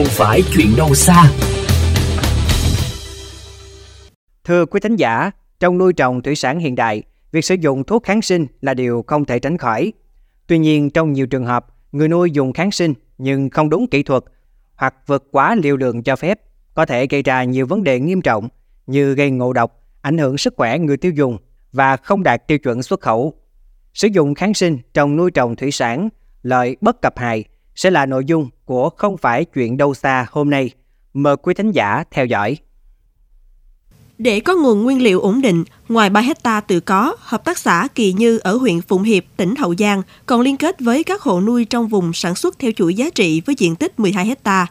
không phải chuyện đâu xa. Thưa quý thính giả, trong nuôi trồng thủy sản hiện đại, việc sử dụng thuốc kháng sinh là điều không thể tránh khỏi. Tuy nhiên, trong nhiều trường hợp, người nuôi dùng kháng sinh nhưng không đúng kỹ thuật hoặc vượt quá liều lượng cho phép có thể gây ra nhiều vấn đề nghiêm trọng như gây ngộ độc, ảnh hưởng sức khỏe người tiêu dùng và không đạt tiêu chuẩn xuất khẩu. Sử dụng kháng sinh trong nuôi trồng thủy sản, lợi bất cập hại sẽ là nội dung của Không phải chuyện đâu xa hôm nay. Mời quý thính giả theo dõi. Để có nguồn nguyên liệu ổn định, ngoài 3 hecta tự có, Hợp tác xã Kỳ Như ở huyện Phụng Hiệp, tỉnh Hậu Giang còn liên kết với các hộ nuôi trong vùng sản xuất theo chuỗi giá trị với diện tích 12 hecta.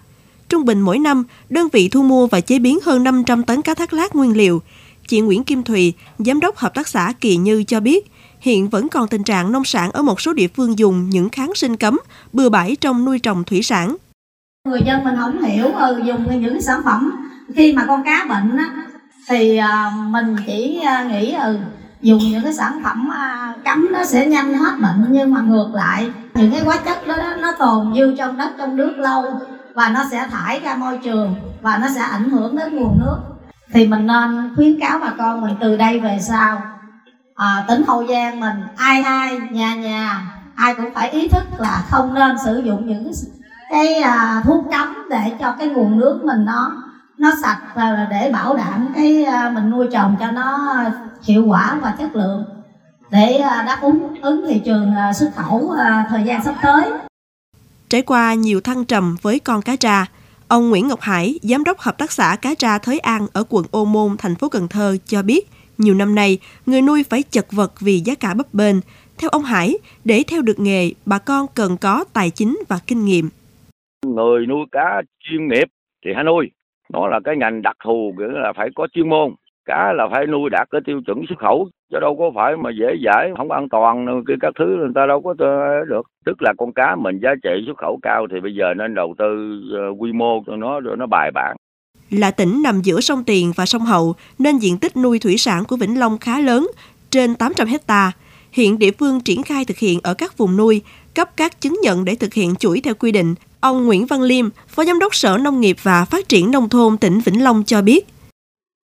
Trung bình mỗi năm, đơn vị thu mua và chế biến hơn 500 tấn cá thác lát nguyên liệu. Chị Nguyễn Kim Thùy, Giám đốc Hợp tác xã Kỳ Như cho biết, hiện vẫn còn tình trạng nông sản ở một số địa phương dùng những kháng sinh cấm, bừa bãi trong nuôi trồng thủy sản. Người dân mình không hiểu ừ, dùng những sản phẩm khi mà con cá bệnh á, thì à, mình chỉ à, nghĩ ừ dùng những cái sản phẩm à, cấm nó sẽ nhanh hết bệnh nhưng mà ngược lại những cái hóa chất đó nó tồn dư trong đất trong nước lâu và nó sẽ thải ra môi trường và nó sẽ ảnh hưởng đến nguồn nước thì mình nên khuyến cáo bà con mình từ đây về sau à, tỉnh hậu giang mình ai ai nhà nhà ai cũng phải ý thức là không nên sử dụng những cái à, thuốc cấm để cho cái nguồn nước mình nó nó sạch và để bảo đảm cái à, mình nuôi trồng cho nó hiệu quả và chất lượng để à, đáp ứng ứng thị trường à, xuất khẩu à, thời gian sắp tới. Trải qua nhiều thăng trầm với con cá tra, ông Nguyễn Ngọc Hải, giám đốc hợp tác xã cá tra Thới An ở quận Ô Môn, thành phố Cần Thơ cho biết, nhiều năm nay, người nuôi phải chật vật vì giá cả bấp bênh. Theo ông Hải, để theo được nghề, bà con cần có tài chính và kinh nghiệm. Người nuôi cá chuyên nghiệp thì hãy nuôi, nó là cái ngành đặc thù nghĩa là phải có chuyên môn cá là phải nuôi đạt cái tiêu chuẩn xuất khẩu chứ đâu có phải mà dễ dãi không an toàn cái các thứ người ta đâu có được tức là con cá mình giá trị xuất khẩu cao thì bây giờ nên đầu tư ờ, quy mô cho nó rồi nó bài bản là tỉnh nằm giữa sông Tiền và sông Hậu nên diện tích nuôi thủy sản của Vĩnh Long khá lớn, trên 800 hecta. Hiện địa phương triển khai thực hiện ở các vùng nuôi, cấp các chứng nhận để thực hiện chuỗi theo quy định Ông Nguyễn Văn Liêm, Phó Giám đốc Sở Nông nghiệp và Phát triển Nông thôn tỉnh Vĩnh Long cho biết.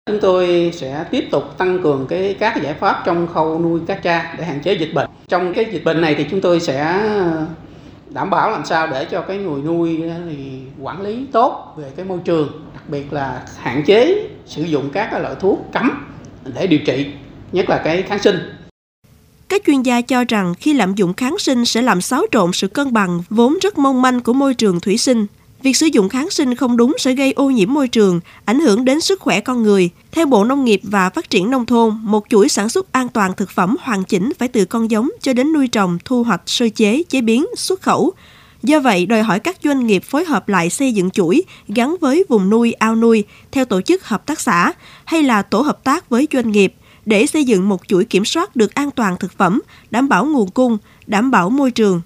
Chúng tôi sẽ tiếp tục tăng cường cái các giải pháp trong khâu nuôi cá tra để hạn chế dịch bệnh. Trong cái dịch bệnh này thì chúng tôi sẽ đảm bảo làm sao để cho cái người nuôi thì quản lý tốt về cái môi trường, đặc biệt là hạn chế sử dụng các loại thuốc cấm để điều trị, nhất là cái kháng sinh các chuyên gia cho rằng khi lạm dụng kháng sinh sẽ làm xáo trộn sự cân bằng vốn rất mong manh của môi trường thủy sinh. Việc sử dụng kháng sinh không đúng sẽ gây ô nhiễm môi trường, ảnh hưởng đến sức khỏe con người. Theo Bộ Nông nghiệp và Phát triển Nông thôn, một chuỗi sản xuất an toàn thực phẩm hoàn chỉnh phải từ con giống cho đến nuôi trồng, thu hoạch, sơ chế, chế biến, xuất khẩu. Do vậy, đòi hỏi các doanh nghiệp phối hợp lại xây dựng chuỗi gắn với vùng nuôi, ao nuôi theo tổ chức hợp tác xã hay là tổ hợp tác với doanh nghiệp để xây dựng một chuỗi kiểm soát được an toàn thực phẩm, đảm bảo nguồn cung, đảm bảo môi trường,